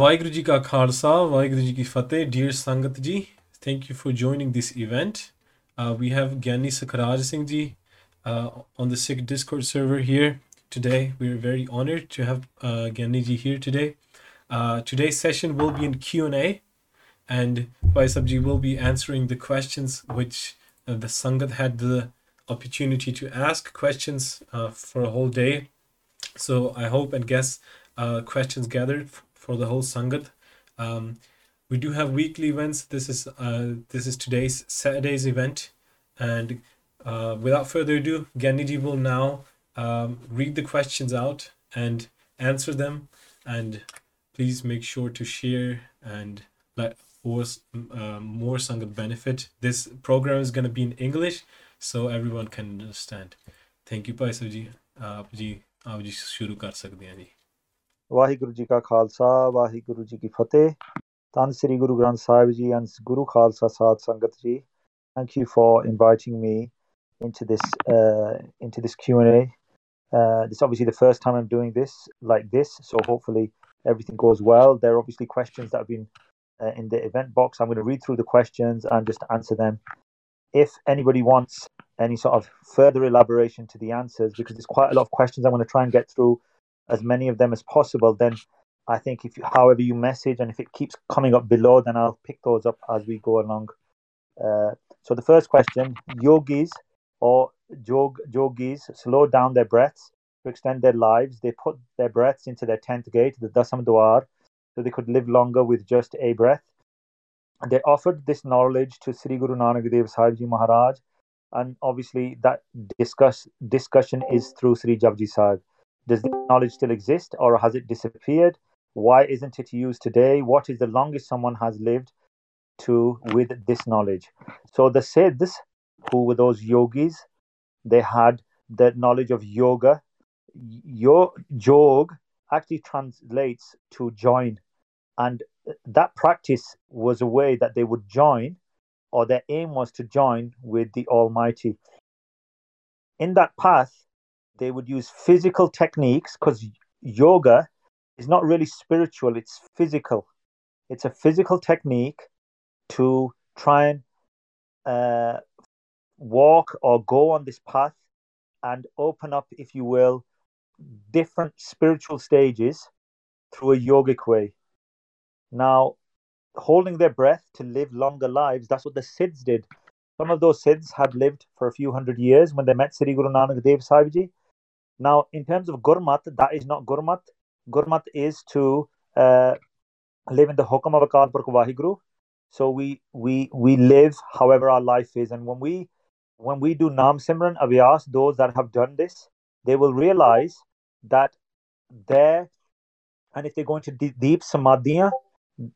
Vaheguru Ji Ka Khalsa, Vaheguru Ji Ki Fateh. Dear Sangat Ji, thank you for joining this event. Uh, we have Gyani Sukhraj Singh Ji uh, on the Sikh Discord server here today. We're very honored to have uh, Ji here today. Uh, today's session will be in Q&A and Bhai Sabji will be answering the questions which the Sangat had the opportunity to ask questions for a whole day. So I hope and guess questions gathered for the whole Sangat. Um, we do have weekly events. This is uh, this is today's Saturday's event, and uh, without further ado, Ganiji will now um, read the questions out and answer them. And please make sure to share and let us uh, um, more Sangat benefit. This program is going to be in English, so everyone can understand. Thank you, Bhai Sahib ji ਆਪ ਜੀ ਆਪ ਜੀ ਸ਼ੁਰੂ ਵਾਹਿਗੁਰੂ ਜੀ ਕਾ ਖਾਲਸਾ ਵਾਹਿਗੁਰੂ ਜੀ ਕੀ ਫਤਿਹ ਧੰਨ ਸ੍ਰੀ Guru Granth Sahib ji and Guru Khalsa Saad Sangat ji thank you for inviting me into this uh, into this Q&A uh, this is obviously the first time I'm doing this like this so hopefully everything goes well there are obviously questions that have been uh, in the event box I'm going to read through the questions and just answer them if anybody wants any sort of further elaboration to the answers because there's quite a lot of questions I'm going to try and get through as many of them as possible, then I think if you, however you message and if it keeps coming up below, then I'll pick those up as we go along. Uh, so the first question: Yogis or jog yogis slow down their breaths to extend their lives. They put their breaths into their tenth gate, the Dasam Dwar, so they could live longer with just a breath. They offered this knowledge to Sri Guru Nanak Dev Sahib Ji Maharaj, and obviously that discuss discussion is through Sri Japji Sahib. Does this knowledge still exist or has it disappeared? Why isn't it used today? What is the longest someone has lived to with this knowledge? So the Siddhs, who were those yogis, they had the knowledge of yoga. Yo, jog actually translates to join, and that practice was a way that they would join, or their aim was to join with the Almighty. In that path, they would use physical techniques because yoga is not really spiritual, it's physical. It's a physical technique to try and uh, walk or go on this path and open up, if you will, different spiritual stages through a yogic way. Now, holding their breath to live longer lives, that's what the Siddhs did. Some of those Siddhs had lived for a few hundred years when they met Sri Guru Nanak Dev Sahib Ji. Now, in terms of Gurmat, that is not Gurmat. Gurmat is to uh, live in the Hukam of Akal Purkh Vaheguru. So we we we live however our life is, and when we when we do Nam Simran Avyas, those that have done this, they will realize that their and if they go into deep, deep samadhiya,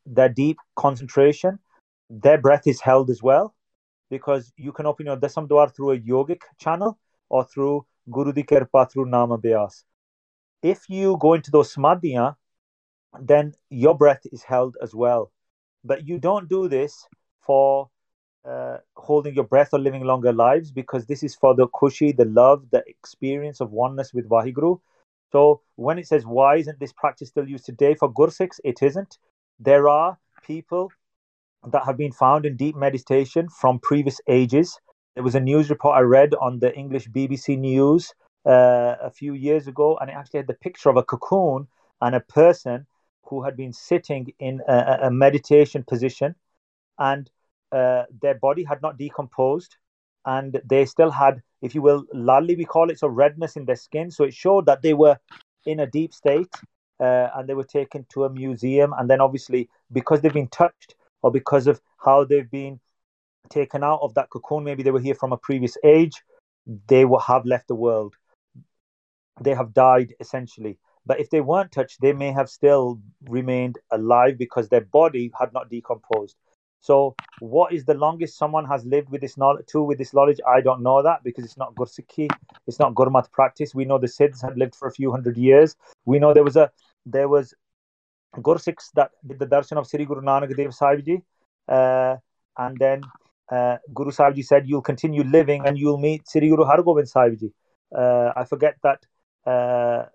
their deep concentration, their breath is held as well, because you can open your dasam dwar through a yogic channel or through Guru Di Kirpa through Nama Vyas. If you go into those samadhiya, then your breath is held as well. But you don't do this for uh, holding your breath or living longer lives because this is for the kushi, the love, the experience of oneness with Vaheguru. So when it says, why isn't this practice still used today for Gursikhs? It isn't. There are people that have been found in deep meditation from previous ages. There was a news report I read on the English BBC News uh, a few years ago, and it actually had the picture of a cocoon and a person who had been sitting in a, a meditation position, and uh, their body had not decomposed, and they still had, if you will, lali we call it, so redness in their skin. So it showed that they were in a deep state, uh, and they were taken to a museum, and then obviously because they've been touched or because of how they've been taken out of that cocoon, maybe they were here from a previous age, they will have left the world. They have died essentially. But if they weren't touched, they may have still remained alive because their body had not decomposed. So, what is the longest someone has lived with this knowledge? To with this knowledge, I don't know that because it's not Gursikhi, it's not Gurmat practice. We know the Siddhs had lived for a few hundred years. We know there was a there was Gursikhs that did the darshan of Sri Guru Nanak Dev Sahib Ji, uh, and then uh, Guru Sahib Ji said, "You'll continue living and you'll meet Sri Guru Hargobind Sahib Ji." Uh, I forget that uh,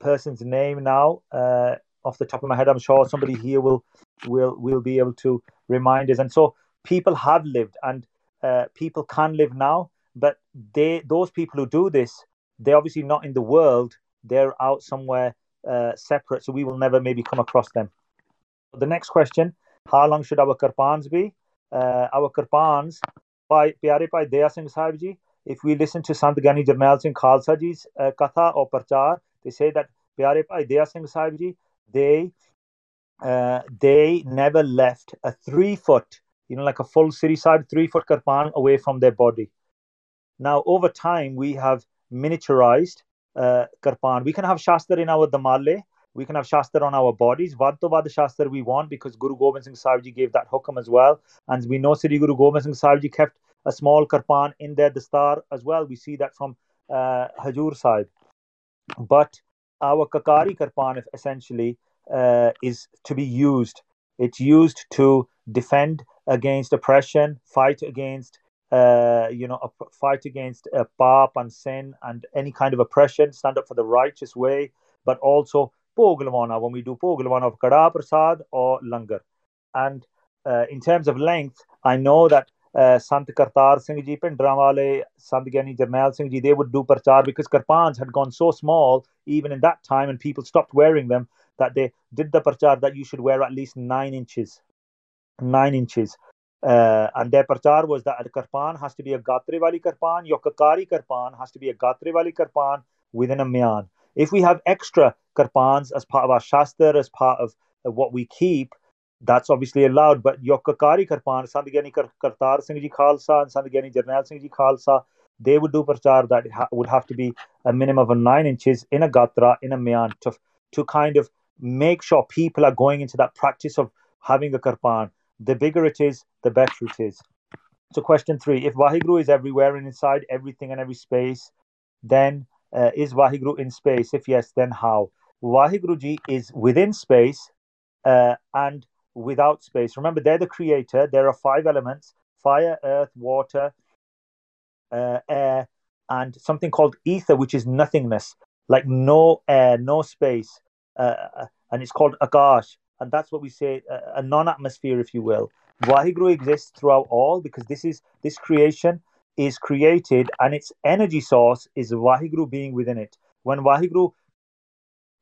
person's name now. Uh, off the top of my head. I'm sure somebody here will will will be able to remind us. And so people have lived, and uh, people can live now. But they those people who do this, they're obviously not in the world. They're out somewhere uh, separate, so we will never maybe come across them. The next question: How long should our kirpans be? Uh, our kirpans, by Pyare Bhai Daya Singh Sahib ji. If we listen to Sant Gyani Jarnail Singh Khalsa ji's uh, katha or parchar, they say that Pyare Bhai Daya Singh Sahib ji, they uh, they never left a three foot, you know, like a full city side three foot kirpan away from their body. Now, over time, we have miniaturized uh, kirpan. We can have shastra in our damale. We can have Shastar on our bodies. Vad to vad shastra we want because Guru Gobind Singh Sahib Ji gave that hukam as well. And we know Sri Guru Gobind Singh Sahib Ji kept a small kirpan in their dastar as well. We see that from uh, Hajur Sahib. But our kakari kirpan essentially uh, is to be used. It's used to defend against oppression, fight against, uh, you know, fight against uh, pap and sin and any kind of oppression, stand up for the righteous way, but also Poglavana when we do Poglavana of Kada Prasad or Langar. And uh, in terms of length, I know that uh, Sant Kartar Singh Ji, Bhindranwale, Sant Gyani Jarnail Singh Ji, they would do Prachar because Karpans had gone so small even in that time and people stopped wearing them that they did the prachar that you should wear at least nine inches. Nine inches. Uh, and their prachar was that a karpan has to be a gatre karpan, your kakari karpan has to be a gatre karpan within a myan. If we have extra karpans as part of our shastra, as part of uh, what we keep, that's obviously allowed. But your kakari karpan, Sant Gyani Kartar Singh Ji Khalsa and Jarnail Singh Ji Khalsa, they would do prachar that ha- would have to be a minimum of nine inches in a gatra, in a myan, to, to kind of make sure people are going into that practice of having a karpan. The bigger it is, the better it is. So, question three if Vaheguru is everywhere and inside everything and every space, then uh, is Vaheguru in space? If yes, then how? Vaheguru is within space uh, and without space. Remember, they're the creator. There are five elements fire, earth, water, uh, air, and something called ether, which is nothingness, like no air, no space. Uh, and it's called Akash. And that's what we say, uh, a non-atmosphere, if you will. Vaheguru exists throughout all because this is this creation is created and its energy source is Vaheguru being within it. When Vaheguru,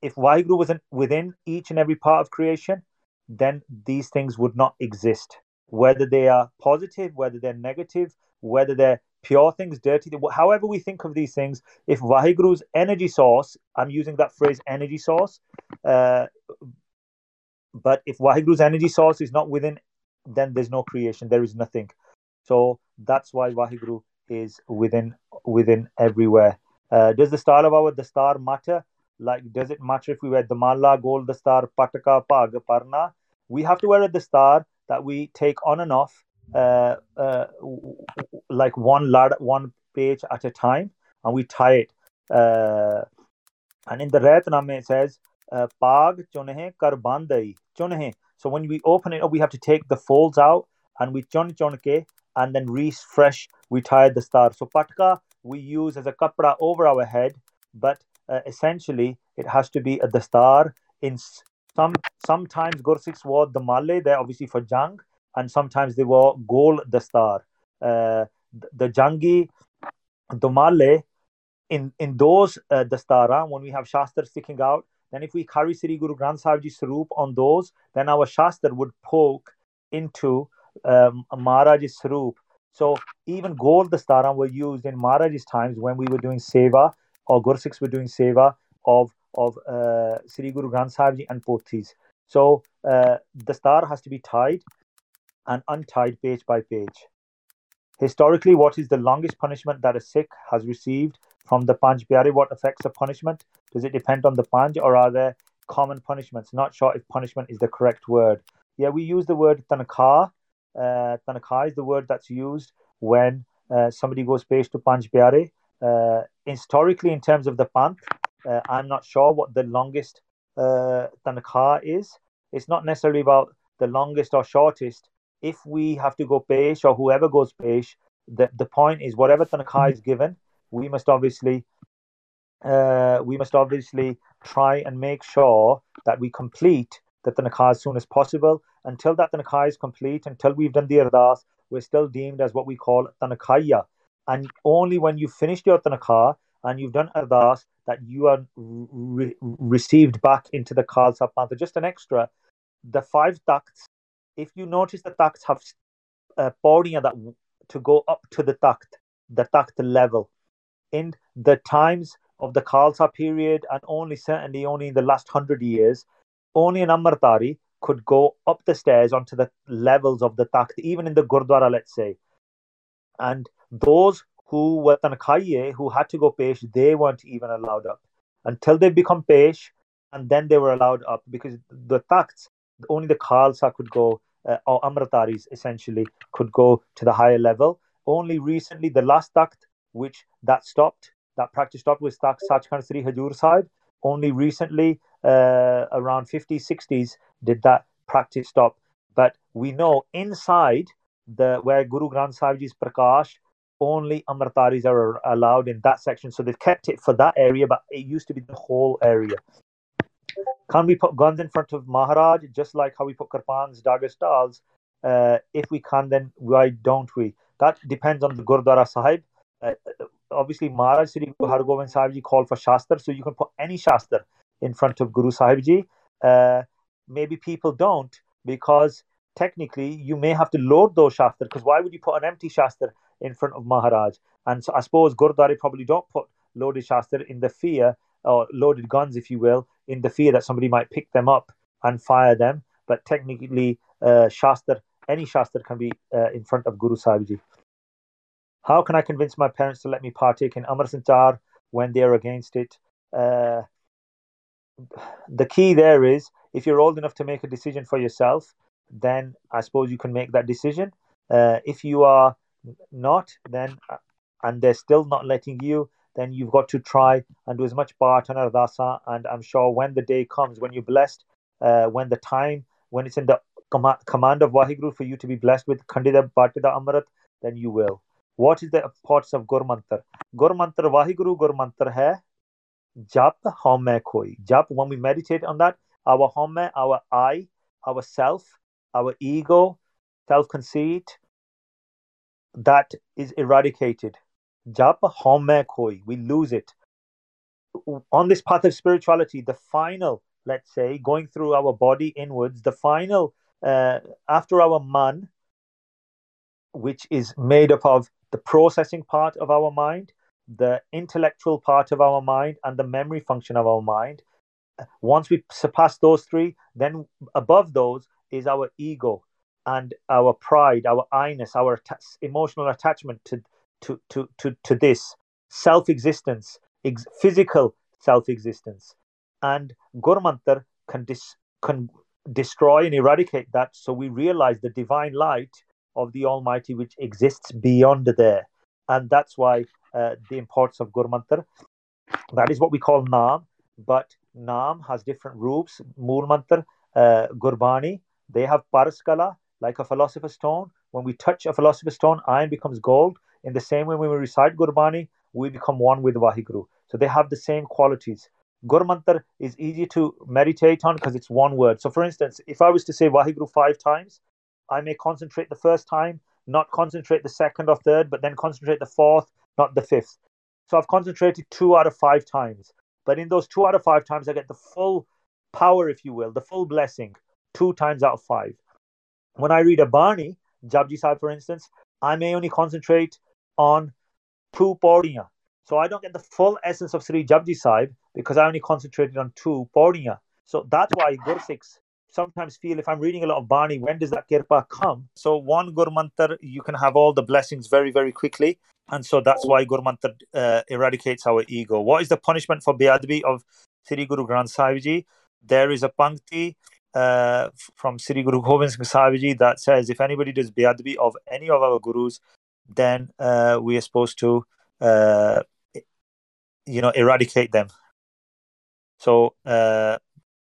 if Vaheguru wasn't within each and every part of creation, then these things would not exist. Whether they are positive, whether they're negative, whether they're pure things, dirty, however we think of these things, if Vaheguru's energy source, I'm using that phrase energy source, uh, but if Vaheguru's energy source is not within, then there's no creation, there is nothing. So that's why Vaheguru is within within everywhere. Uh, does dastar of our dastar matter? Like, does it matter if we wear the mala, gold, the star, pataka, pag, parna? We have to wear dastar that we take on and off uh, uh, like one lad, one page at a time, and we tie it. Uh, and in the Retname it says, uh, "Pag chonhe kar bandai chonhe." So when we open it we have to take the folds out, and we chon chonke, and then refresh. We tie dastar. So patka we use as a kapra over our head, but uh, essentially it has to be at the star. In some sometimes Gursikhs wore the male. They're obviously for jang, and sometimes they were Gol Dastar. Uh, the Jangi, Domale, in, in those uh, Dastara, when we have Shastra sticking out, then if we carry Sri Guru Granth Sahib Ji Sarup on those, then our shastar would poke into um, Maharaj's Sarup. So even gold Dastara were used in Maharaj's times when we were doing Seva or Gursikhs were doing Seva of of uh, Sri Guru Granth Sahib Ji and Pothis. So uh, dastar has to be tied and untied page by page. Historically, what is the longest punishment that a Sikh has received from the Panj Pyare? What affects the punishment? Does it depend on the Panj or are there common punishments? Not sure if punishment is the correct word. Yeah, we use the word tanakha. Uh, tanakha is the word that's used when uh, somebody goes page to Panj Pyare. Uh, historically, in terms of the Panth, uh, I'm not sure what the longest uh, tanakha is. It's not necessarily about the longest or shortest if we have to go page or whoever goes page, the, the point is whatever tanakha is given, we must obviously uh, we must obviously try and make sure that we complete the tanakah as soon as possible. Until that tanakah is complete, until we've done the ardas, we're still deemed as what we call tanakaya. And only when you've finished your tanakah and you've done ardas that you are re- received back into the Khalsa Pantha. Just an extra, the five takhts, if you notice the takhts have uh, body that to go up to the takht, the takht level. In the times of the Khalsa period, and only certainly only in the last hundred years, only an Amritdhari could go up the stairs onto the levels of the takht, even in the Gurdwara, let's say. And those who were Tanakhaye, who had to go pesh, they weren't even allowed up until they become pesh, and then they were allowed up because the takhts, only the Khalsa could go, uh, or Amritdharis essentially, could go to the higher level. Only recently, the last takht, which that stopped, that practice stopped, was takht Sachkhand Sri Hajur Sahib. Only recently, uh, around 50s, 60s, did that practice stop. But we know inside the where Guru Granth Sahib Ji's Prakash, only Amritaris are allowed in that section. So they've kept it for that area, but it used to be the whole area. Can we put guns in front of Maharaj, just like how we put Karpans, daggers, stalls? Uh, if we can, then why don't we? That depends on the Gurdwara Sahib. Uh, obviously, Maharaj Sri Guru Hargobind Sahib Ji called for Shastra, so you can put any Shastra in front of Guru Sahib Ji. Uh, maybe people don't because technically you may have to load those Shastra because why would you put an empty Shastra in front of Maharaj? And so I suppose Gurdwara probably don't put loaded Shastra in the fear or loaded guns, if you will, in the fear that somebody might pick them up and fire them. But technically, uh, Shastra, any Shastra can be uh, in front of Guru Sahib Ji. How can I convince my parents to let me partake in Amrit Sanchar when they are against it? Uh, the key there is if you're old enough to make a decision for yourself, then I suppose you can make that decision. Uh, if you are not, then uh, and they're still not letting you, then you've got to try and do as much Bhat and Ardasa. And I'm sure when the day comes, when you're blessed, uh, when the time, when it's in the com- command of Wahiguru for you to be blessed with Khandida Bhatida Amrit, then you will. What is the importance of Gurmantar? Gurmantar, Wahiguru Gurmantar hai Jap Home Koi. Jap, when we meditate on that, our home, our I, our self, our ego, self conceit, that is eradicated. Jap Home Koi. We lose it. On this path of spirituality, the final, let's say, going through our body inwards, the final, uh, after our man, which is made up of the processing part of our mind, the intellectual part of our mind and the memory function of our mind. Once we surpass those three, then above those is our ego and our pride, our I-ness, our att- emotional attachment to, to, to, to, to this self-existence, ex- physical self-existence. And Gurmantar can, dis- can destroy and eradicate that so we realize the divine light of the Almighty which exists beyond there. And that's why uh, the importance of Gurmantar. That is what we call Naam, but Naam has different roots. Mool Mantar, uh, Gurbani, they have Paraskala, like a philosopher's stone. When we touch a philosopher's stone, iron becomes gold. In the same way, when we recite Gurbani, we become one with Vahiguru. So they have the same qualities. Gurmantar is easy to meditate on because it's one word. So, for instance, if I was to say Vahiguru five times, I may concentrate the first time, not concentrate the second or third, but then concentrate the fourth, not the fifth. So I've concentrated two out of five times. But in those two out of five times, I get the full power, if you will, the full blessing, two times out of five. When I read a Bani, Japji Sahib, for instance, I may only concentrate on two Paudiya. So I don't get the full essence of Sri Japji Sahib because I only concentrated on two Paudiya. So that's why Gursikhs sometimes feel if I'm reading a lot of Bani, when does that kirpa come? So one Gurmantar, you can have all the blessings very, very quickly. And so that's why Gurmantar uh, eradicates our ego. What is the punishment for Beadbi of Sri Guru Granth Sahib Ji? There is a Pankti uh, from Sri Guru Gobind Singh Sahib Ji that says if anybody does Beadbi of any of our Gurus, then uh, we are supposed to, uh, you know, eradicate them. So uh,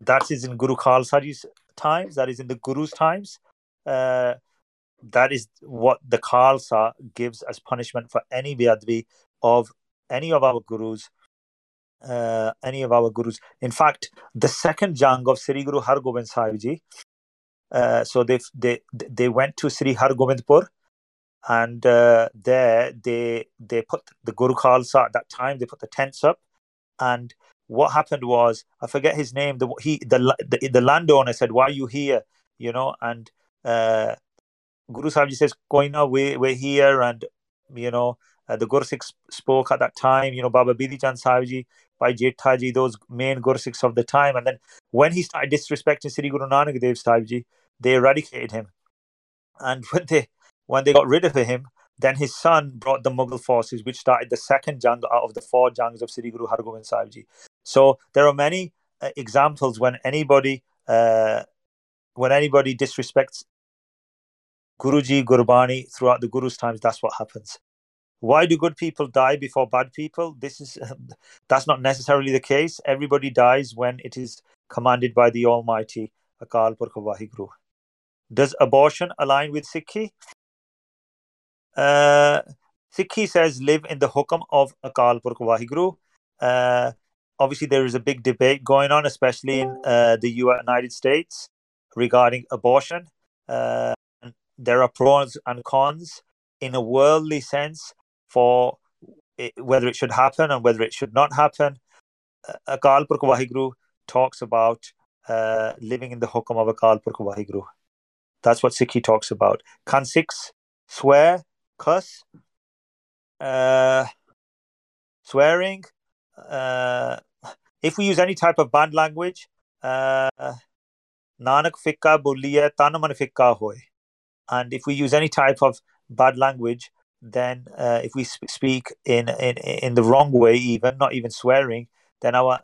that is in Guru Khalsa Ji's times, that is in the Guru's times. Uh, that is what the Khalsa gives as punishment for any Beadbi of any of our Gurus uh, any of our gurus. In fact, the second jang of Sri Guru Har Gobind Sahib Ji, uh, so they they they went to Sri Har Gobindpur, and uh, there they they put the Guru Khalsa at that time. They put the tents up, and what happened was I forget his name. The he the the, the landowner said, "Why are you here?" You know, and uh, Guru Sahib Ji says, "Koina, we we're here," and you know. Uh, the Gursikhs spoke at that time, you know, Baba Bidhi Chand Sahib Ji, by Jethaji, those main Gursikhs of the time. And then when he started disrespecting Sri Guru Nanak Dev Sahib Ji, they eradicated him. And when they when they got rid of him, then his son brought the Mughal forces, which started the second jang out of the four jangs of Sri Guru Hargobind Sahib Ji. So there are many uh, examples when anybody uh, when anybody disrespects Guruji, Gurbani throughout the Guru's times, that's what happens. Why do good people die before bad people? This is that's not necessarily the case. Everybody dies when it is commanded by the Almighty Akal Purkh Vaheguru. Does abortion align with Sikhi? Uh, Sikhi says live in the hukam of Akal Purkh Vaheguru. Uh, obviously, there is a big debate going on, especially in uh, the United States, regarding abortion. Uh, there are pros and cons in a worldly sense for it, whether it should happen and whether it should not happen. Uh, Akal Purkh Vaheguru talks about uh, living in the hukam of Akal Purkh. That's what Sikhi talks about. Can Sikhs swear, cuss, uh, swearing? Uh, if we use any type of bad language, uh, Nanak fikka buliya tanaman fikka hoy. And if we use any type of bad language, then uh, if we sp- speak in, in in the wrong way, even not even swearing, then our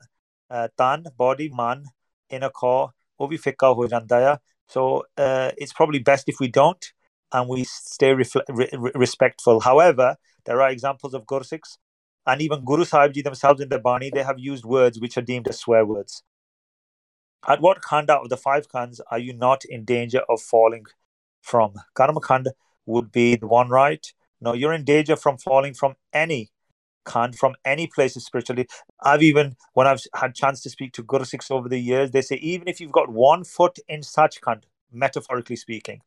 uh, tan body man in a core will be fikka ho janda So uh, it's probably best if we don't and we stay re- respectful. However, there are examples of Gursikhs and even Guru Sahib Ji themselves in the Bani, they have used words which are deemed as swear words. At what khanda of the five khands are you not in danger of falling from? Karmakhand would be the one right. No, you're in danger from falling from any kind, from any place spiritually. I've even, when I've had chance to speak to Guru Sikhs over the years, they say even if you've got one foot in Sachkhand, metaphorically speaking,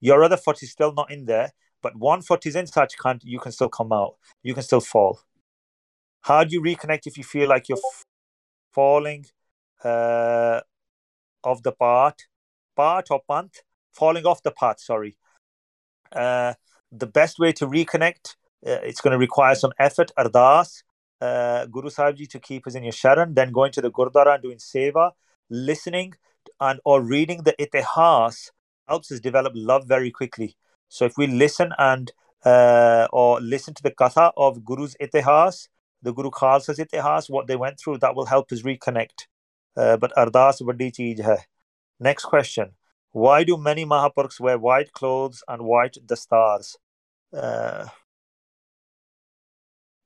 your other foot is still not in there, but one foot is in Sachkhand, you can still come out. You can still fall. How do you reconnect if you feel like you're falling uh, off the part? Part or pant, falling off the path? Sorry. Uh, the best way to reconnect, uh, it's going to require some effort, ardas, uh, Guru Sahib Ji to keep us in your sharan, then going to the Gurdwara and doing seva, listening and or reading the itihas helps us develop love very quickly. So if we listen and uh, or listen to the katha of Guru's itihas, the Guru Khalsa's itihas, what they went through, that will help us reconnect. Uh, but ardas vadi cheez hai. Next question. Why do many Mahapurukhs wear white clothes and white dastars? Uh,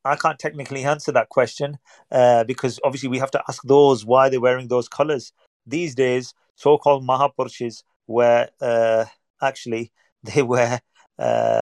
I can't technically answer that question uh, because obviously we have to ask those why they're wearing those colors. These days, so-called Mahapurushas wear uh, actually they wear uh,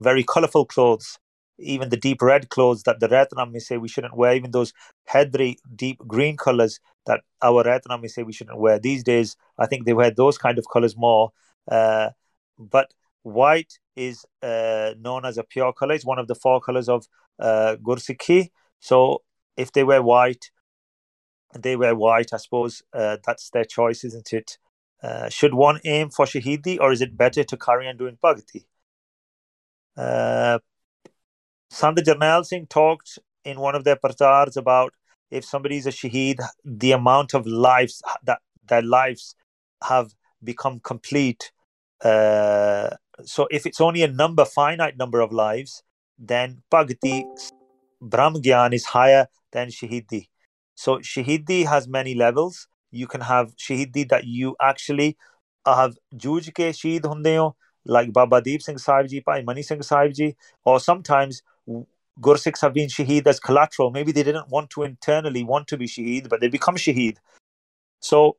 very colorful clothes. Even the deep red clothes that the Ratnam may say we shouldn't wear, even those headry deep green colors that our Ratnam may say we shouldn't wear. These days, I think they wear those kind of colors more. Uh, but white is uh, known as a pure color. It's one of the four colors of uh, Gursikhi. So if they wear white, they wear white. I suppose uh, that's their choice, isn't it? Uh, should one aim for Shahidi or is it better to carry on doing Bhakti? Uh, Sant Jarnail Singh talked in one of their prachars about if somebody is a Shaheed, the amount of lives that their lives have become complete. Uh, so if it's only a number, finite number of lives, then Bhakti, Brahm Gyan is higher than Shahidi. So Shahidi has many levels. You can have Shahidi that you actually have Juj ke Shaheed hunde like Baba Deep Singh Sahib Ji, Mani Singh Sahib Ji, or sometimes Gursikhs have been Shaheed as collateral. Maybe they didn't want to internally want to be Shaheed, but they become Shaheed. So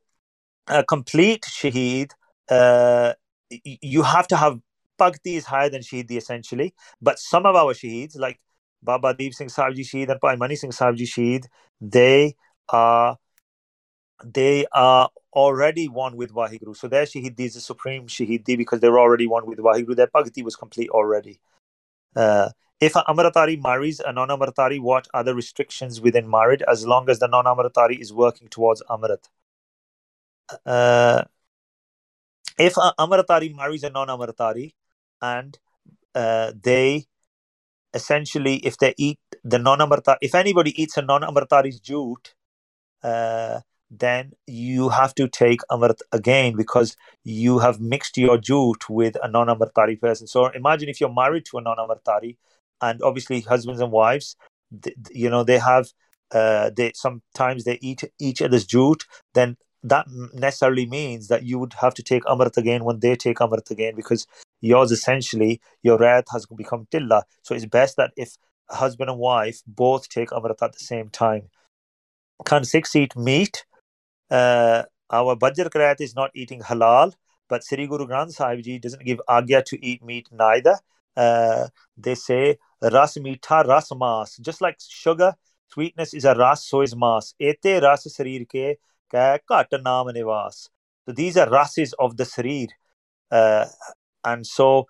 a complete Shaheed, uh, you have to have Bhakti is higher than Shahidi essentially, but some of our Shaheeds, like Baba Deep Singh Sahib Ji Shaheed and Bhai Mani Singh Sahib Ji Shaheed, they are they are already one with Wahiguru. So their Shahidi is the supreme Shahidi because they're already one with Wahiguru. Their Bhakti was complete already. Uh, if an Amritari marries a non Amritari, what are the restrictions within marriage as long as the non Amritari is working towards Amrit? Uh, if an Amritari marries a non Amritari and uh, they essentially, if they eat the non Amritari, if anybody eats a non Amritari's jute, uh, then you have to take Amrit again because you have mixed your jute with a non Amritari person. So imagine if you're married to a non Amritari, and obviously husbands and wives, th- you know, they have, uh, they sometimes they eat each other's jute, then that necessarily means that you would have to take Amrit again when they take Amrit again because yours essentially, your wrath has become Tilla. So it's best that if husband and wife both take Amrit at the same time. Can Sikhs eat meat? uh, our Bajjar Krayat is not eating halal, but Sri Guru Granth Sahib Ji doesn't give agya to eat meat neither. Uh, they say ras meetha ras mas. Just like sugar, sweetness is a ras, so is mas. Ete ras sarir ke ka kat naam nivas. So these are rases of the sarir. Uh, and so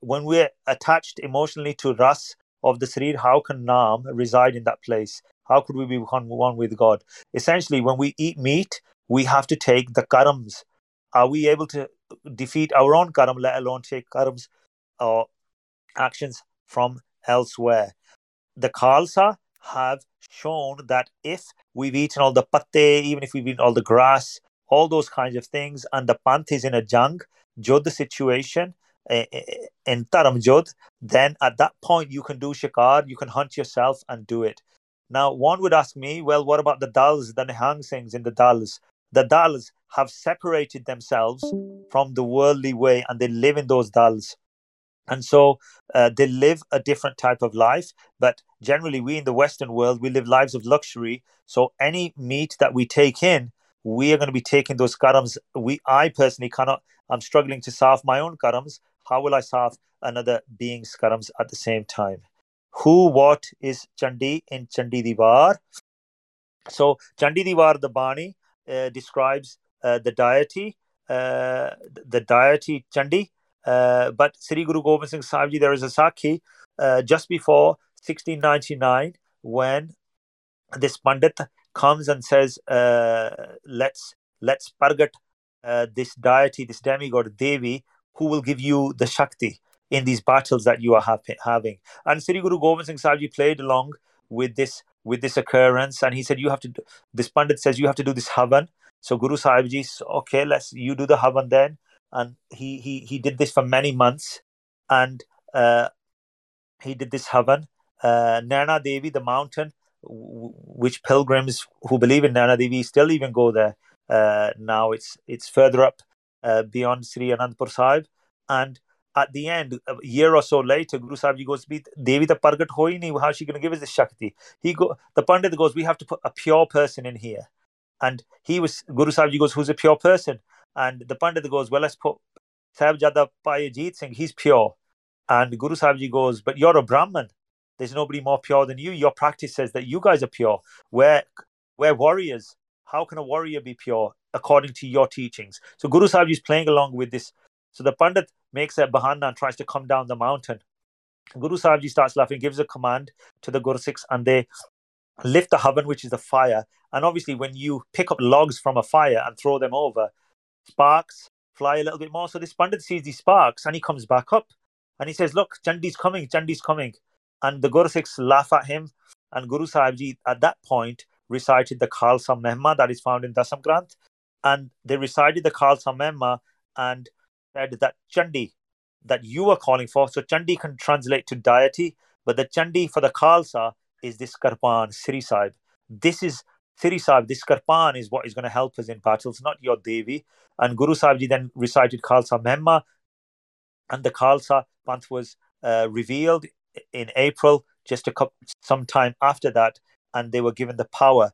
when we're attached emotionally to ras of the sarir, how can naam reside in that place? How could we become one with God? Essentially, when we eat meat, we have to take the karams. Are we able to defeat our own karam, let alone take karams or actions from elsewhere? The Khalsa have shown that if we've eaten all the patte, even if we've eaten all the grass, all those kinds of things, and the panth is in a jung, jod situation, eh, eh, eh, in Taram Jod, then at that point you can do shikar, you can hunt yourself and do it. Now, one would ask me, well, what about the Dals, the Nihang Singhs in the Dals? The Dals have separated themselves from the worldly way and they live in those Dals. And so uh, they live a different type of life. But generally, we in the Western world, we live lives of luxury. So any meat that we take in, we are going to be taking those karams. We, I personally cannot, I'm struggling to solve my own karams. How will I solve another being's karams at the same time? who, what is Chandi in Chandi Di Var. So, Chandi Di Var, the Bani, uh, describes uh, the deity, uh, the deity Chandi. Uh, but Sri Guru Gobind Singh Sahib Ji, there is a Sakhi uh, just before 1699 when this Pandit comes and says, uh, let's let's pargat this deity, this demigod Devi, who will give you the Shakti in these battles that you are ha- having. And Sri Guru Gobind Singh Sahib Ji played along with this with this occurrence, and he said, "You have to." Do, this Pandit says, "You have to do this havan." So Guru Sahib Ji, okay, let's you do the havan then, and he he he did this for many months, and uh, he did this havan. Uh, Naina Devi, the mountain, which pilgrims who believe in Naina Devi still even go there. Uh, now it's it's further up uh, beyond Sri Anandpur Sahib, and at the end, a year or so later, Guru Sahib goes, Devi the Pargat hoi nahi, how is she going to give us the Shakti? He go, the Pandit goes, we have to put a pure person in here. And he was, Guru Sahib goes, who's a pure person? And the Pandit goes, well, let's put Sahibjada Payajit Singh, he's pure. And Guru Sahibji goes, but you're a Brahman. There's nobody more pure than you. Your practice says that you guys are pure. We're, we're warriors. How can a warrior be pure according to your teachings? So Guru Sahibji is playing along with this. So the Pandit makes a bahana and tries to come down the mountain. Guru Sahibji starts laughing, gives a command to the Gursikhs, and they lift the havan, which is the fire. And obviously, when you pick up logs from a fire and throw them over, sparks fly a little bit more. So this Pandit sees these sparks and he comes back up and he says, Look, Chandi's coming, Chandi's coming. And the Gursikhs laugh at him. And Guru Sahib Ji, at that point, recited the Khalsa Mehma that is found in Dasam Granth. And they recited the Khalsa Mehma and said that Chandi that you are calling for. So Chandi can translate to deity, but the Chandi for the Khalsa is this Karpan, Sri Sahib. This is Sri Sahib, this Karpan is what is going to help us in battles, not your Devi. And Guru Sahib then recited Khalsa Mehma, and the Khalsa Panth was uh, revealed in April, just a couple, some time after that, and they were given the power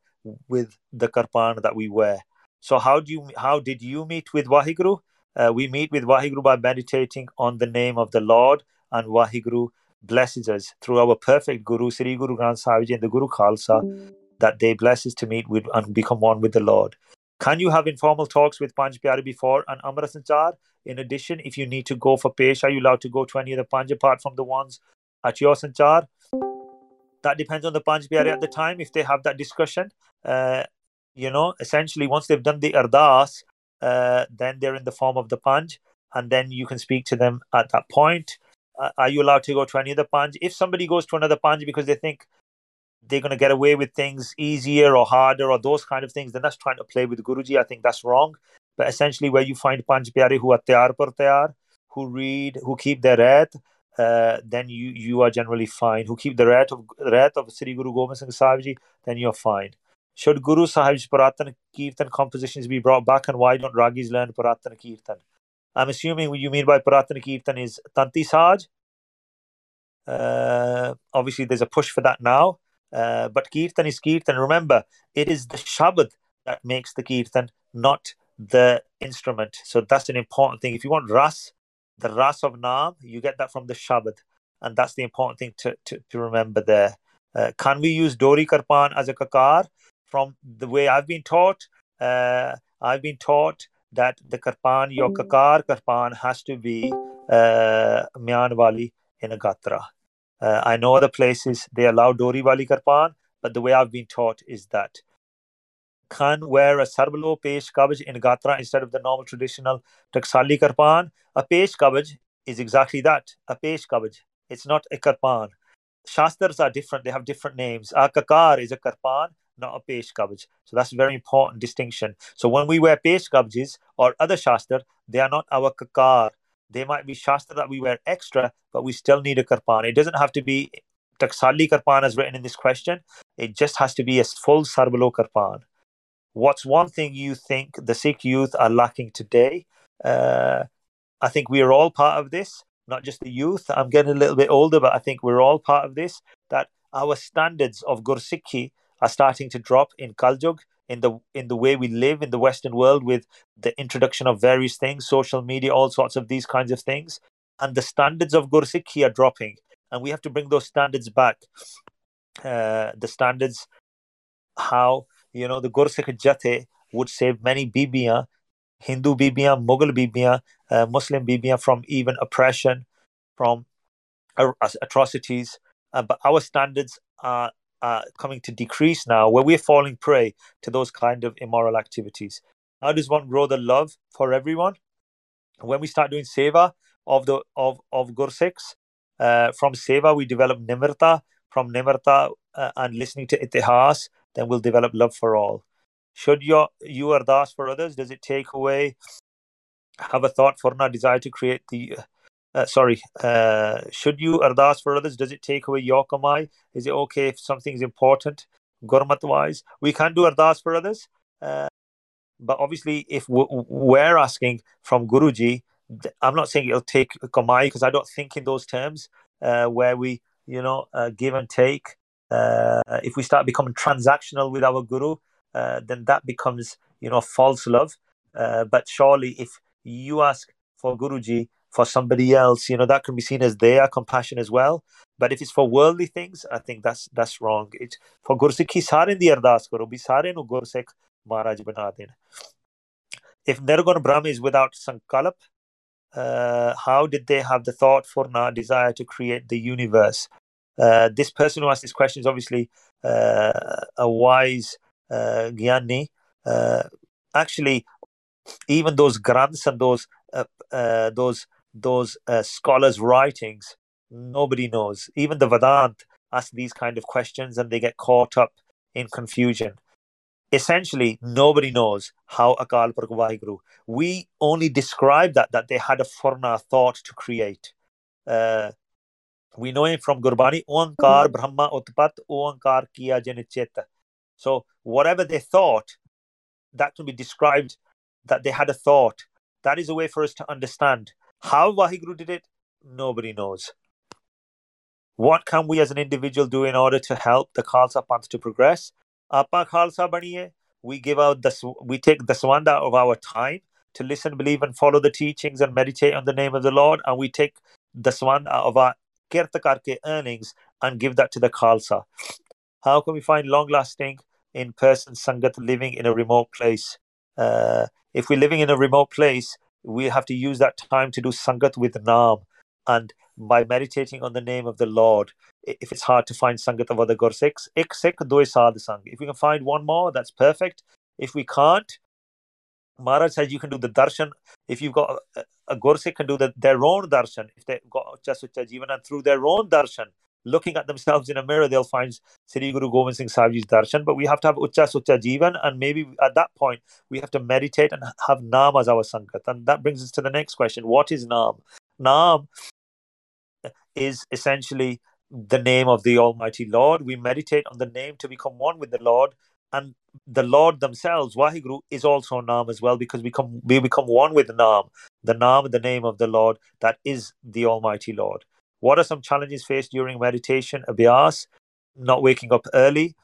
with the Karpan that we wear. So how do you how did you meet with Wahiguru? Uh, we meet with Wahiguru by meditating on the name of the Lord and Wahiguru blesses us through our perfect Guru, Sri Guru Granth Sahib and the Guru Khalsa, that they bless us to meet with and become one with the Lord. Can you have informal talks with Panj Pyare before an Amrit Sanchar? In addition, if you need to go for Pesh, are you allowed to go to any of the Panj apart from the ones at your Sanchar? That depends on the Panj Pyare at the time. If they have that discussion, uh, you know, essentially once they've done the Ardas, uh, then they're in the form of the Panj, and then you can speak to them at that point. Uh, are you allowed to go to any other Panj? If somebody goes to another Panj because they think they're going to get away with things easier or harder or those kind of things, then that's trying to play with Guruji. I think that's wrong. But essentially, where you find Panj Pyare who are tayar par tayar, who read, who keep their ret, uh, then you you are generally fine. Who keep the ret of ret of Sri Guru Gobind Singh Sahib Ji, then you're fine. Should Guru Sahib's Puratan Kirtan compositions be brought back, and why don't Ragis learn Puratan Kirtan? I'm assuming what you mean by Puratan Kirtan is Tanti Saj. Uh, obviously, there's a push for that now. Uh, but Kirtan is Kirtan. Remember, it is the Shabad that makes the Kirtan, not the instrument. So that's an important thing. If you want Ras, the Ras of Naam, you get that from the Shabad. And that's the important thing to, to, to remember there. Uh, can we use Dori Karpan as a kakar? From the way I've been taught, uh, I've been taught that the Karpan, your kakar Karpan, has to be uh, Myanwali in a Gatra. Uh, I know other places they allow Dori Wali Karpan, but the way I've been taught is that can wear a Sarbalo Pesh Kabaj in Gatra instead of the normal traditional Taksali Karpan. A Pesh Kabaj is exactly that a Pesh Kabaj. It's not a Karpan. Shastras are different, they have different names. A Kakar is a Karpan, not a Pesh Kabaj. So that's a very important distinction. So when we wear Pesh Kabajis or other Shastra, they are not our Kakar. They might be Shastra that we wear extra, but we still need a Karpan. It doesn't have to be Taksali Karpan as written in this question. It just has to be a full Sarbalo Karpan. What's one thing you think the Sikh youth are lacking today? Uh, I think we are all part of this, not just the youth. I'm getting a little bit older, but I think we're all part of this. That our standards of Gursikhi are starting to drop in Kaljug in the in the way we live in the Western world with the introduction of various things, social media, all sorts of these kinds of things, and the standards of Gursikhi are dropping, and we have to bring those standards back. Uh, the standards, how you know the Gursikh Jathe would save many bibiyan, Hindu bibiyan, Mughal bibiyan, uh, Muslim bibiyan from even oppression, from atrocities. Uh, but our standards are uh, coming to decrease now, where we're falling prey to those kind of immoral activities. How does one grow the love for everyone? When we start doing seva of the of of Gursikhs, uh, from seva we develop nimirta. From nimirta uh, and listening to itihas, then we'll develop love for all. Should your you ardas for others? Does it take away? Have a thought for not desire to create the uh, sorry, uh, should you ardas for others? Does it take away your kamai? Is it okay if something is important, gurmat wise? We can do ardas for others. Uh, but obviously, if we're asking from Guruji, I'm not saying it'll take kamai because I don't think in those terms uh, where we, you know, uh, give and take. Uh, if we start becoming transactional with our Guru, then that becomes, you know, false love. but surely, if you ask for Guruji, for somebody else, you know, that can be seen as their compassion as well. But if it's for worldly things, I think that's that's wrong. It for Gursikhi sare di ardas karo, bhi sare nu Gursikh Maharaj bana. If Nirgun Brahm is without Sankalp, uh, how did they have the thought for na desire to create the universe? Uh, this person who asked this question is obviously uh, a wise uh. Uh, actually, even those grants and those uh, uh, those those uh, scholars' writings, nobody knows. Even the Vedant ask these kind of questions and they get caught up in confusion. Essentially, nobody knows how Akal Purkh grew. We only describe that, that they had a furna thought to create. Uh, we know it from Gurbani, Oankar Brahma Utpat, Oankar Kiya Janicheta. So, whatever they thought, that can be described that they had a thought. That is a way for us to understand how Vaheguru did it, nobody knows. What can we as an individual do in order to help the Khalsa Panth to progress? Apa Khalsa baniye. We give out the we take the swanda of our time to listen, believe, and follow the teachings and meditate on the name of the Lord, and we take the swanda of our kirtakarke earnings and give that to the Khalsa? How can we find long lasting in person Sangat living in a remote place? Uh, if we're living in a remote place, we have to use that time to do Sangat with Naam and by meditating on the name of the Lord. If it's hard to find Sangat of other Gursikhs, ik sikh do sad sang. If we can find one more, that's perfect. If we can't, Maharaj says you can do the darshan. If you've got a, a Gursikh can do the, their own darshan. If they've got just Jivan and through their own darshan, looking at themselves in a mirror, they'll find Sri Guru Gobind Singh Sahib's darshan. But we have to have Ucha Sucha Jivan, and maybe at that point we have to meditate and have Naam as our Sangat. And that brings us to the next question: What is Naam? Naam is essentially the name of the Almighty Lord. We meditate on the name to become one with the Lord, and the Lord themselves, Wahiguru, is also Naam as well because we come we become one with Naam, the Naam, the name of the Lord that is the Almighty Lord. What are some challenges faced during meditation? Abhyas, not waking up early.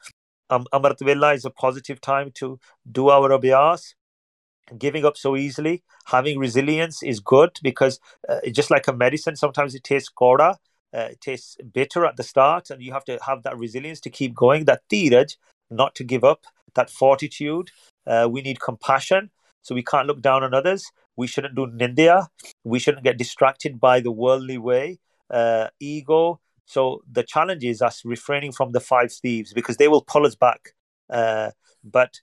Um, Amrit is a positive time to do our Abhyas. Giving up so easily, having resilience is good because uh, just like a medicine, sometimes it tastes koda, uh, it tastes bitter at the start, and you have to have that resilience to keep going, that tiraj, not to give up, that fortitude. Uh, we need compassion, so we can't look down on others. We shouldn't do nindya. We shouldn't get distracted by the worldly way, uh, ego. So the challenge is us refraining from the five thieves because they will pull us back. Uh, but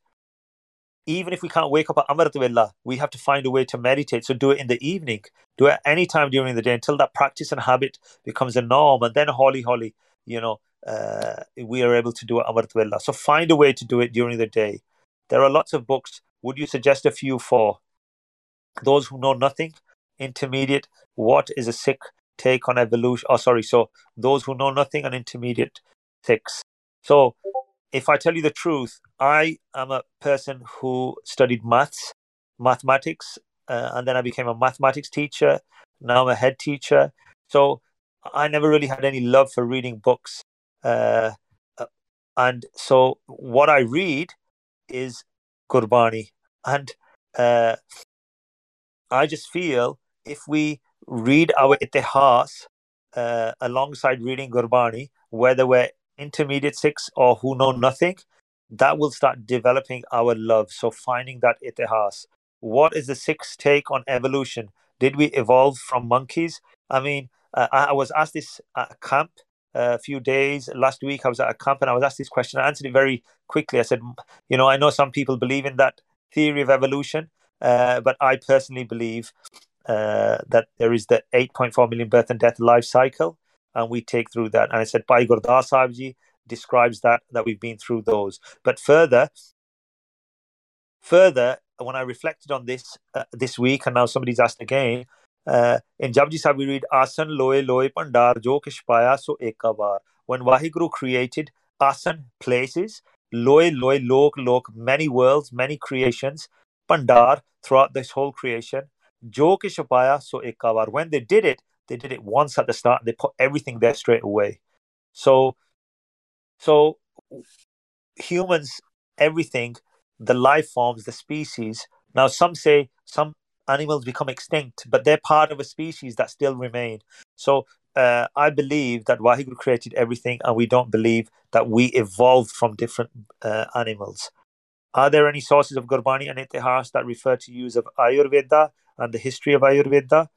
even if we can't wake up at Amrit we have to find a way to meditate. So do it in the evening, do it any time during the day until that practice and habit becomes a norm. And then, holy, holy, you know, uh, we are able to do it Amrit So find a way to do it during the day. There are lots of books. Would you suggest a few for those who know nothing? Intermediate. What is a Sikh take on evolution? Oh, sorry. So those who know nothing and intermediate Sikhs. So if I tell you the truth, I am a person who studied maths, mathematics, uh, and then I became a mathematics teacher. Now I'm a head teacher. So I never really had any love for reading books. Uh, uh and so what I read is Gurbani. And uh, I just feel if we read our itihas uh, alongside reading Gurbani, whether we're intermediate Sikhs or who know nothing, that will start developing our love. So finding that itihas. What is the Sikhs take on evolution? Did we evolve from monkeys? I mean, uh, I, was asked this at a camp uh, a few days last week. I was at a camp and I was asked this question. I answered it very quickly. I said, you know, I know some people believe in that theory of evolution, uh, but I personally believe uh, that there is the 8.4 million birth and death life cycle and we take through that. And I said, Bhai Gurdas Sahib describes that, that we've been through those. But further, further, when I reflected on this uh, this week, and now somebody's asked again, uh, in Japji Sahib we read, Asan loe loe pandar jo kishpaya so ekabar. When Wahiguru created asan, places, loe loe lok lok, many worlds, many creations, pandar, throughout this whole creation, jo kishpaya so ekabar. When they did it, they did it once at the start. They put everything there straight away. So, so humans, everything, the life forms, the species. Now, some say some animals become extinct, but they're part of a species that still remain. So, uh, I believe that Waheguru created everything, and we don't believe that we evolved from different uh, animals. Are there any sources of Gurbani and Itihas that refer to use of Ayurveda and the history of Ayurveda?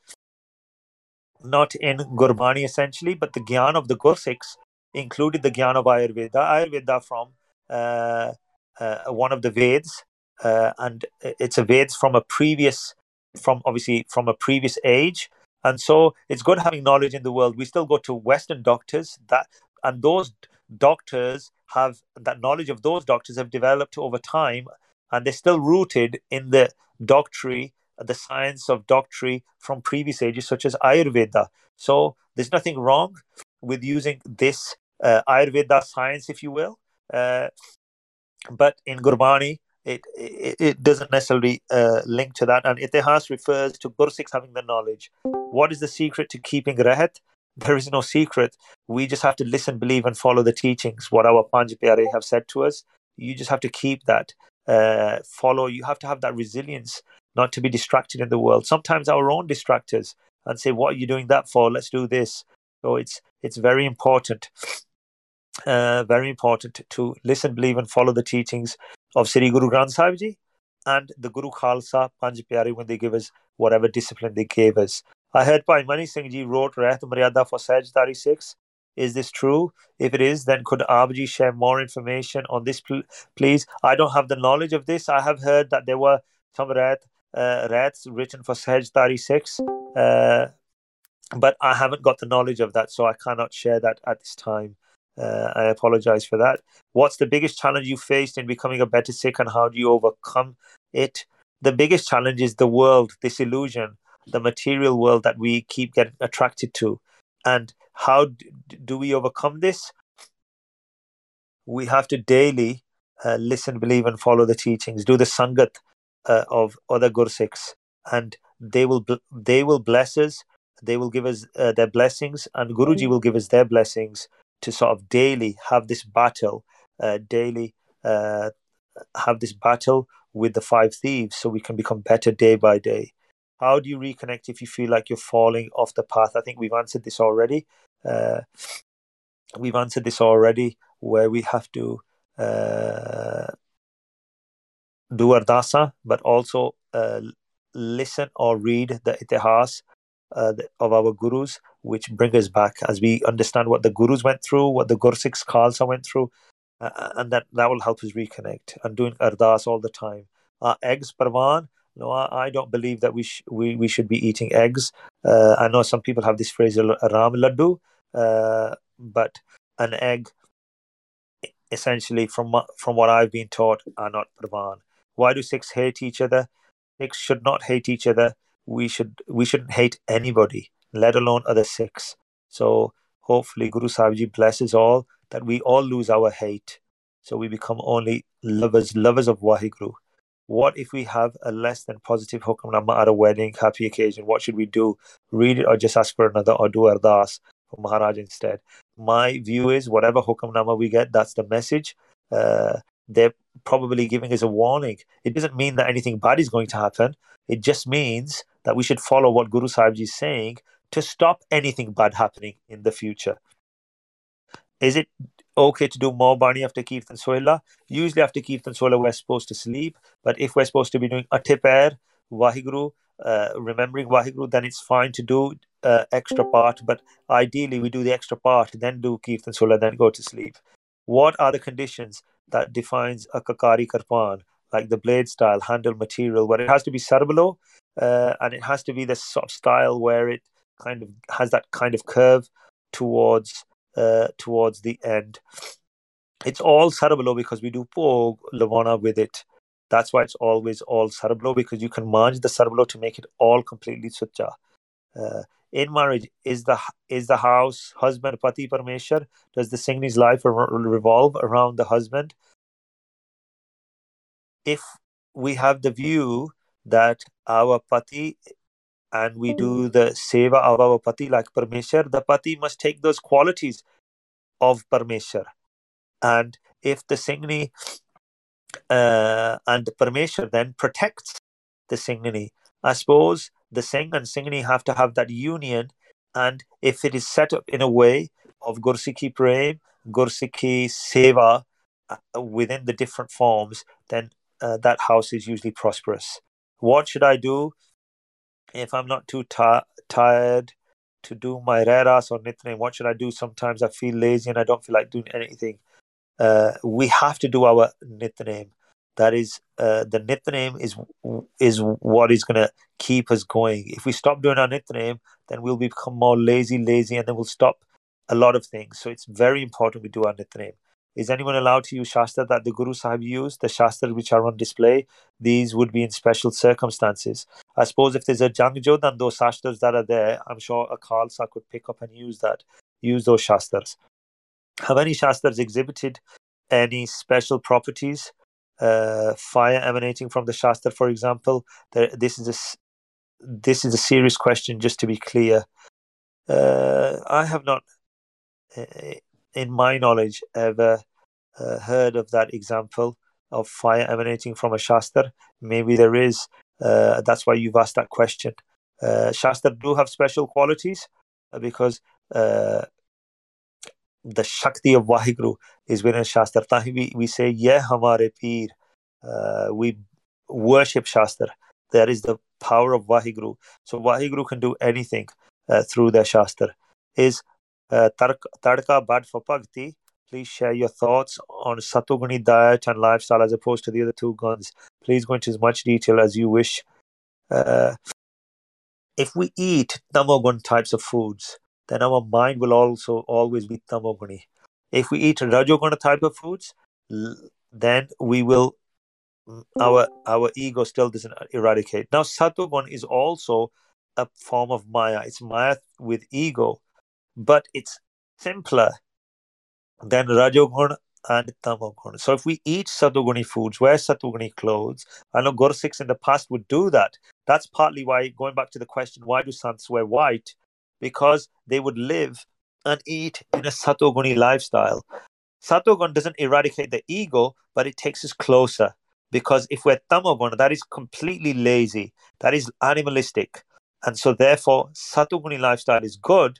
not in Gurbani essentially, but the Gyan of the Gursikhs included the Gyan of Ayurveda. Ayurveda from uh, uh, one of the Veds, uh, and it's a Veds from a previous, from obviously from a previous age. And so it's good having knowledge in the world. We still go to Western doctors that, and those doctors have that knowledge of those doctors have developed over time, and they're still rooted in the doctrine the science of doctrine from previous ages, such as Ayurveda. So there's nothing wrong with using this uh, Ayurveda science, if you will. Uh, but in Gurbani, it, it, it doesn't necessarily uh, link to that. And Itihas refers to Gursikhs having the knowledge. What is the secret to keeping Rahat? There is no secret. We just have to listen, believe, and follow the teachings, what our Panj have said to us. You just have to keep that, uh, follow. You have to have that resilience not to be distracted in the world. Sometimes our own distractors and say, What are you doing that for? Let's do this. So it's it's very important, uh, very important to listen, believe, and follow the teachings of Sri Guru Granth Sahib Ji and the Guru Khalsa Panj Pyare when they give us whatever discipline they gave us. I heard Bhai Mani Singh Ji wrote Rehat Maryada for Sahajdhari Sikhs. Is this true? If it is, then could Abji share more information on this, please? I don't have the knowledge of this. I have heard that there were some uh, Rehats written for Sahajdhari Sikhs. Uh, but I haven't got the knowledge of that, so I cannot share that at this time. Uh, I apologize for that. What's the biggest challenge you faced in becoming a better Sikh, and how do you overcome it? The biggest challenge is the world, this illusion, the material world that we keep getting attracted to. And how do we overcome this? We have to daily uh, listen, believe, and follow the teachings. Do the sangat uh, of other Gursikhs, and they will they will bless us they will give us uh, their blessings, and Guruji will give us their blessings to sort of daily have this battle, uh, daily uh, have this battle with the five thieves, so we can become better day by day. How do you reconnect if you feel like you're falling off the path? I think we've answered this already. Uh, we've answered this already, where we have to uh, do ardasa, but also uh, listen or read the itihas uh, of our gurus, which bring us back as we understand what the gurus went through, what the Gursikhs Khalsa went through, uh, and that, that will help us reconnect. And doing ardas all the time. Uh, eggs, parvan, no, I, I, don't believe that we, sh- we we should be eating eggs. Uh, I know some people have this phrase ram laddu, uh, but an egg, essentially, from from what I've been taught, are not parvan. Why do Sikhs hate each other? Sikhs should not hate each other we should we shouldn't hate anybody, let alone other Sikhs. So hopefully Guru Sahib Ji blesses all that we all lose our hate. So we become only lovers, lovers of Waheguru. What if we have a less than positive hukamnama at a wedding, happy occasion? What should we do? Read it or just ask for another or do ardas for Maharaj instead? My view is whatever hukamnama we get, that's the message. Uh, they're probably giving us a warning. It doesn't mean that anything bad is going to happen. It just means that we should follow what Guru Sahib is saying to stop anything bad happening in the future. Is it okay to do more Bani after Kirtan Sohila? Usually after Kirtan Sohila we're supposed to sleep, but if we're supposed to be doing Atipair, Wahiguru, uh, remembering Wahiguru, then it's fine to do uh, extra part, but ideally we do the extra part, then do Kirtan Sohila, then go to sleep. What are the conditions that defines a Kakari Kirpan? like the blade style, handle material, where it has to be Sarbloh uh, and it has to be this sort of style where it kind of has that kind of curve towards uh, towards the end. It's all Sarbloh because we do po Lavana with it. That's why it's always all Sarbloh because you can merge the Sarbloh to make it all completely Sucha. Uh, in marriage, is the is the house husband Pati Parmeshwar? Does the Singhni's life revolve around the husband? if we have the view that our pati and we do the seva of our pati like Parmeshwar, the pati must take those qualities of Parmeshwar. And if the Singhni uh, and Parmeshwar then protects the Singhni, I suppose the Singh and Singhni have to have that union. And if it is set up in a way of Gursikhi Prem, Gursikhi Seva uh, within the different forms, then uh, that house is usually prosperous. What should I do if I'm not too tired to do my rehras or nitnem? What should I do? Sometimes I feel lazy and I don't feel like doing anything. Uh, we have to do our nitnem. That is, uh, the nitnem is is what is going to keep us going. If we stop doing our nitnem, then we'll become more lazy, lazy, and then we'll stop a lot of things. So it's very important we do our nitnem. Is anyone allowed to use Shastra that the Guru Sahib used? The Shastra which are on display, these would be in special circumstances. I suppose if there's a Jangjo, then those Shastras that are there, I'm sure a Khalsa could pick up and use that, use those Shastras. Have any Shastras exhibited any special properties? Uh, fire emanating from the Shastra, for example. There, this is a this is a serious question. Just to be clear, uh, I have not uh, in my knowledge, ever uh, heard of that example of fire emanating from a Shastra. Maybe there is. Uh, that's why you've asked that question. Uh, Shastra do have special qualities because the Shakti of Wahiguru is within Shastra. Tahi we, we say, Yeah, Hamare Peer. Uh, we worship Shastra. That is the power of Wahiguru. So Wahiguru can do anything uh, through the Shastra. Is uh, Tadka bad for Bhakti? Please share your thoughts on Satoguni diet and lifestyle as opposed to the other two guns. Please go into as much detail as you wish. Uh, if we eat tamogun types of foods, then our mind will also always be tamoguni. If we eat rajoguna type of foods, then we will mm, our our ego still doesn't eradicate. Now satogun is also a form of maya. It's maya with ego, but it's simpler than rajogun and tamogun. So if we eat satoguni foods, wear satoguni clothes, I know Gursikhs in the past would do that. That's partly why, going back to the question, why do Sants wear white? Because they would live and eat in a satoguni lifestyle. Satogun doesn't eradicate the ego, but it takes us closer. Because if we're tamogun, that is completely lazy, that is animalistic. And so, therefore, Satoguni lifestyle is good.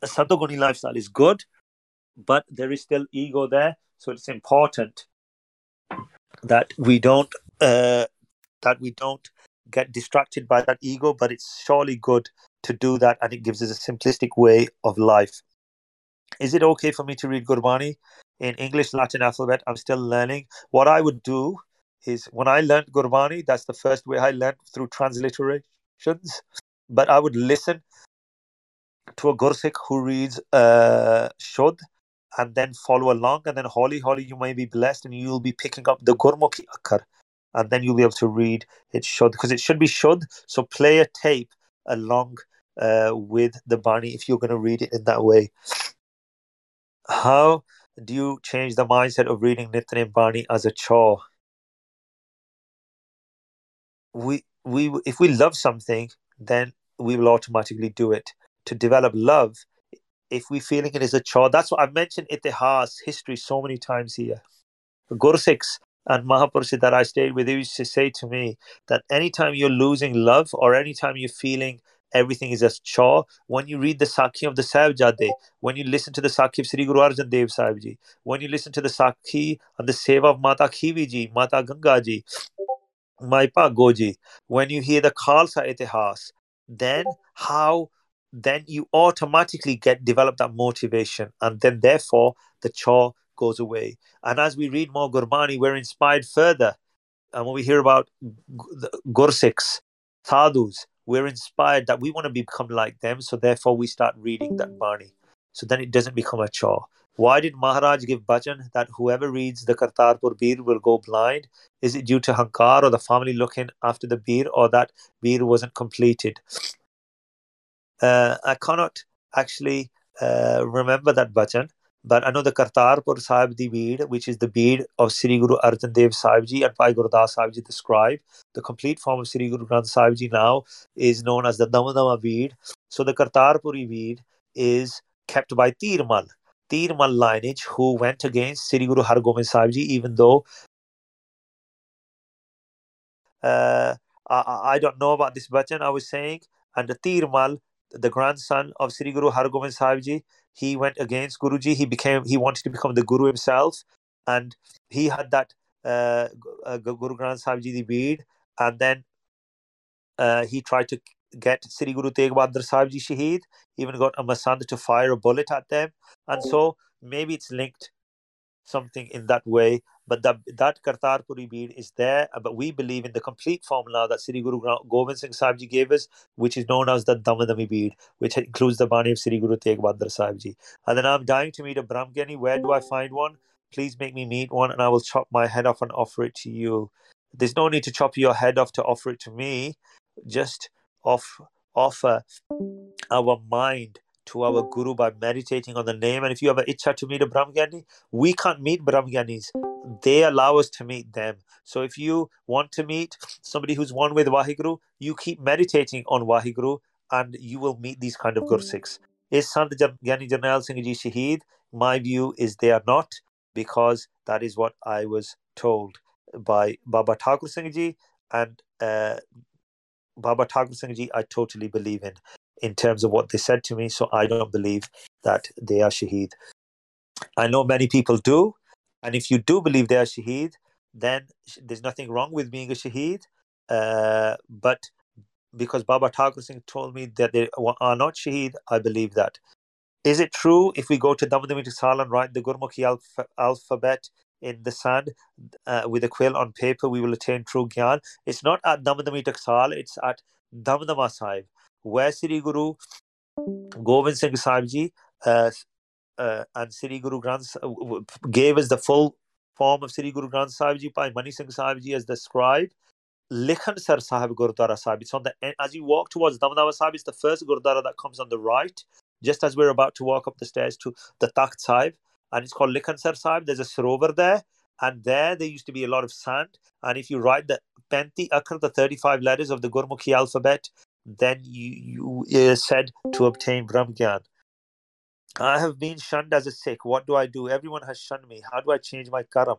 The Satoguni lifestyle is good, but there is still ego there. So it's important that we don't uh, that we don't get distracted by that ego. But it's surely good to do that and it gives us a simplistic way of life. Is it okay for me to read Gurbani in English Latin alphabet? I'm still learning. What I would do is when I learned Gurbani, that's the first way I learned through transliterations. But I would listen to a Gursikh who reads uh, Shud and then follow along. And then, holy, holy, you may be blessed and you'll be picking up the Gurmukhi Akkar. And then you'll be able to read it Shud because it should be Shud. So play a tape along uh, with the Bani if you're going to read it in that way. How do you change the mindset of reading Nitnem Bani as a chore? We, we, if we love something, then we will automatically do it. To develop love, if we're feeling it as a chore, that's what I've mentioned itihas, history, so many times here. Gursikhs and Mahapurushas that I stayed with, used to say to me that anytime you're losing love or anytime you're feeling everything is a chore. When you read the Sakhi of the Sahibjade, when you listen to the Sakhi of Sri Guru Arjan Dev Sahib Ji, when you listen to the Sakhi and the Seva of Mata Khivi Ji, Mata Ganga Ji, Mai Bhago Ji, when you hear the Khalsa Itihas, then how then you automatically get develop that motivation and then therefore the chore goes away. And as we read more Gurbani, we're inspired further. And when we hear about the Gursikhs, Sadhus, we're inspired that we want to become like them. So therefore, we start reading that Bani. So then it doesn't become a chore. Why did Maharaj give bhajan that whoever reads the Kartarpur Bir will go blind? Is it due to Hankar or the family looking after the Bir or that Bir wasn't completed? Uh, I cannot actually uh, remember that bhajan. But I know the Kartarpur Sahib the Bir, which is the Bir of Sri Guru Arjan Dev Sahib Ji and Bhai Gurdas Sahib Ji describe. The complete form of Sri Guru Granth Sahib Ji now is known as the Damdama Bir. So the Kartarpuri Bir is kept by Dhirmal. Dhirmal lineage who went against Sri Guru Hargobind Sahib Ji even though uh, I, I don't know about this bhajan I was saying and the Dhirmal the grandson of Sri Guru Hargobind Sahib Ji, he went against Guruji. He became he wanted to become the Guru himself, and he had that uh, uh, Guru Granth Sahib Ji the Bir, and then uh, he tried to get Sri Guru Tegh Bahadur Sahib Ji Shaheed. Even got a Masand to fire a bullet at them, and so maybe it's linked something in that way. But that that Kartarpuri Bir is there. Uh, but we believe in the complete formula that Sri Guru Gobind Singh Sahib Ji gave us, which is known as the Damdami Bir, which includes the Bani of Sri Guru Tegh Bahadur Sahib Ji. And then I'm dying to meet a Brahmgyani. Where do I find one? Please make me meet one, and I will chop my head off and offer it to you. There's no need to chop your head off to offer it to me. Just off, offer our mind to our guru by meditating on the name. And if you have an itcha to meet a Brahmgyani, we can't meet Brahmgyanis. They allow us to meet them. So if you want to meet somebody who's one with Wahiguru, you keep meditating on Wahiguru and you will meet these kind of Gursikhs. Is Sant Gyani Jarnail Singh Ji Shaheed? My view is they are not because that is what I was told by Baba Thakur Singh Ji and uh, Baba Thakur Singh Ji, I totally believe in. In terms of what they said to me. So I don't believe that they are shaheed. I know many people do. And if you do believe they are shaheed, then there's nothing wrong with being a shaheed. Uh, but because Baba Thakur Singh told me that they are not shaheed, I believe that. Is it true if we go to Damdami Taksal and write the Gurmukhi alph- alphabet in the sand uh, with a quill on paper, we will attain true Gyan? It's not at Damdami Taksal, it's at Damdama Sahib, where Sri Guru Govind Singh Sahib Ji uh, uh, and Sri Guru Granth gave us the full form of Sri Guru Granth Sahib Ji by Mani Singh Sahib Ji as the scribe. Likhan Sar Sahib Gurdwara Sahib. It's on the as you walk towards Damdama Sahib, it's the first Gurdwara that comes on the right, just as we're about to walk up the stairs to the Takht Sahib, and it's called Likhan Sar Sahib. There's a sarovar there, and there there used to be a lot of sand. And if you write the Penti Akhar, the 35 letters of the Gurmukhi alphabet, then you you are said to obtain Brahm Gyan. I have been shunned as a Sikh. What do I do? Everyone has shunned me. How do I change my karam?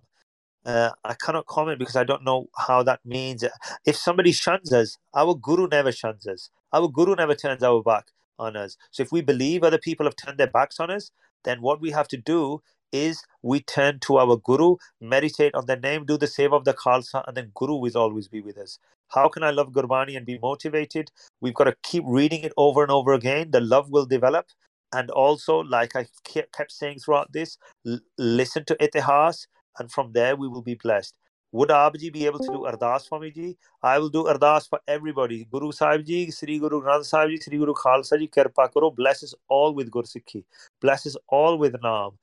Uh, I cannot comment because I don't know how that means. If somebody shuns us, our guru never shuns us. Our guru never turns our back on us. So if we believe other people have turned their backs on us, then what we have to do is we turn to our guru, meditate on the name, do the save of the Khalsa, and then guru will always be with us. How can I love Gurbani and be motivated? We've got to keep reading it over and over again. The love will develop. And also, like I kept saying throughout this, l- listen to Itihas, and from there we will be blessed. Would Abji be able to do Ardas for me, ji? I will do Ardas for everybody. Guru Sahib ji, Sri Guru Granth Sahib ji, Sri Guru Khalsa ji, Kirpa Karo, bless us all with Gursikhi. Bless us all with Naam.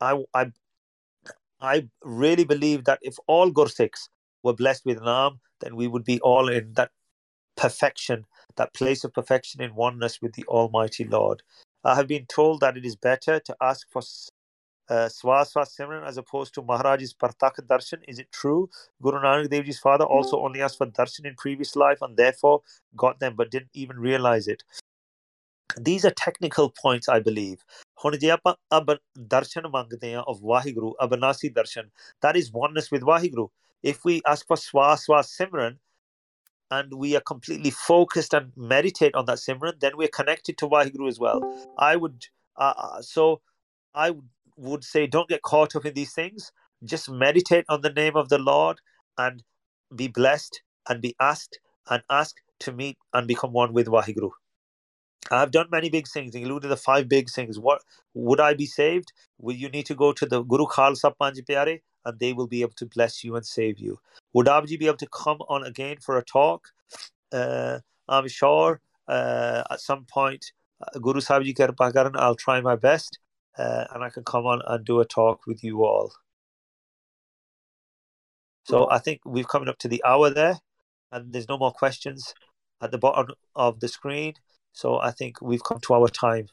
I, I, I really believe that if all Gursikhs were blessed with Naam, then we would be all in that perfection, that place of perfection in oneness with the Almighty Lord. I have been told that it is better to ask for uh, Swaswa Simran as opposed to Maharaj's Partak Darshan. Is it true? Guru Nanak Dev Ji's father also only asked for darshan in previous life and therefore got them but didn't even realize it These are technical points, I believe. ਹੁਣ ਜੇ ਆਪਾਂ ਅਬ ਦਰਸ਼ਨ ਮੰਗਦੇ ਆ of Waheguru ਅਬਨਾਸੀ Darshan that is oneness with Waheguru if we ask for swa swa simran and we are completely focused and meditate on that simran then we're connected to Vaheguru as well i would uh, uh, so i would say don't get caught up in these things just meditate on the name of the lord and be blessed and be asked and ask to meet and become one with Vaheguru. I've done many big things, including the five big things. What would I be saved? Will you need to go to the Guru Khalsa Panj Pyare and they will be able to bless you and save you. Would Abji be able to come on again for a talk? Uh, I'm sure uh, at some point, uh, Guru Sahib Ji I'll try my best uh, and I can come on and do a talk with you all. So I think we've coming up to the hour there, and there's no more questions at the bottom of the screen. So I think we've come to our time.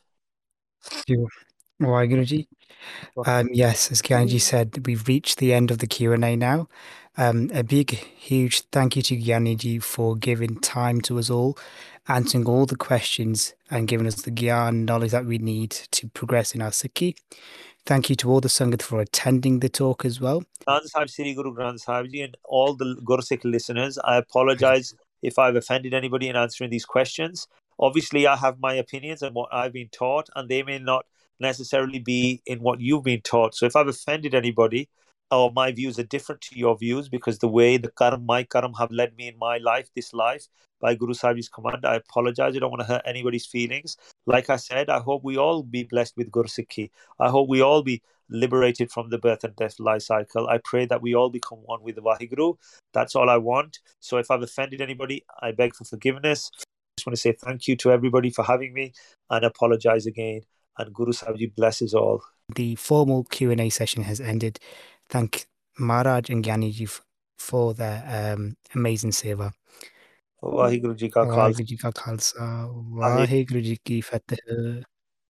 Guruji. Um, yes, as Gyanji said, we've reached the end of the Q&A now. Um, a big, huge thank you to Gyanji for giving time to us all, answering all the questions and giving us the Gyan knowledge that we need to progress in our Sikhi. Thank you to all the Sangat for attending the talk as well. Granth Sahib, Sri Guru Granth Sahib Ji and all the Gursikh listeners, I apologize if I've offended anybody in answering these questions. Obviously, I have my opinions and what I've been taught, and they may not necessarily be in what you've been taught. So if I've offended anybody, or my views are different to your views because the way the karam, my karam have led me in my life, this life, by Guru Sahib's command, I apologize. I don't want to hurt anybody's feelings. Like I said, I hope we all be blessed with Gursikhi. I hope we all be liberated from the birth and death life cycle. I pray that we all become one with the Vaheguru. That's all I want. So if I've offended anybody, I beg for forgiveness I just want to say thank you to everybody for having me and apologize again and Guru Sahib blesses all. The formal Q&A session has ended. Thank Maharaj and Gyaniji for their um, amazing seva. Waheguru ਜੀ ਕਾ ਵਾਹਿਗੁਰੂ ਜੀ ਕਾ ਖਾਲਸਾ ਵਾਹਿਗੁਰੂ ਜੀ ਕੀ ਫਤਿਹ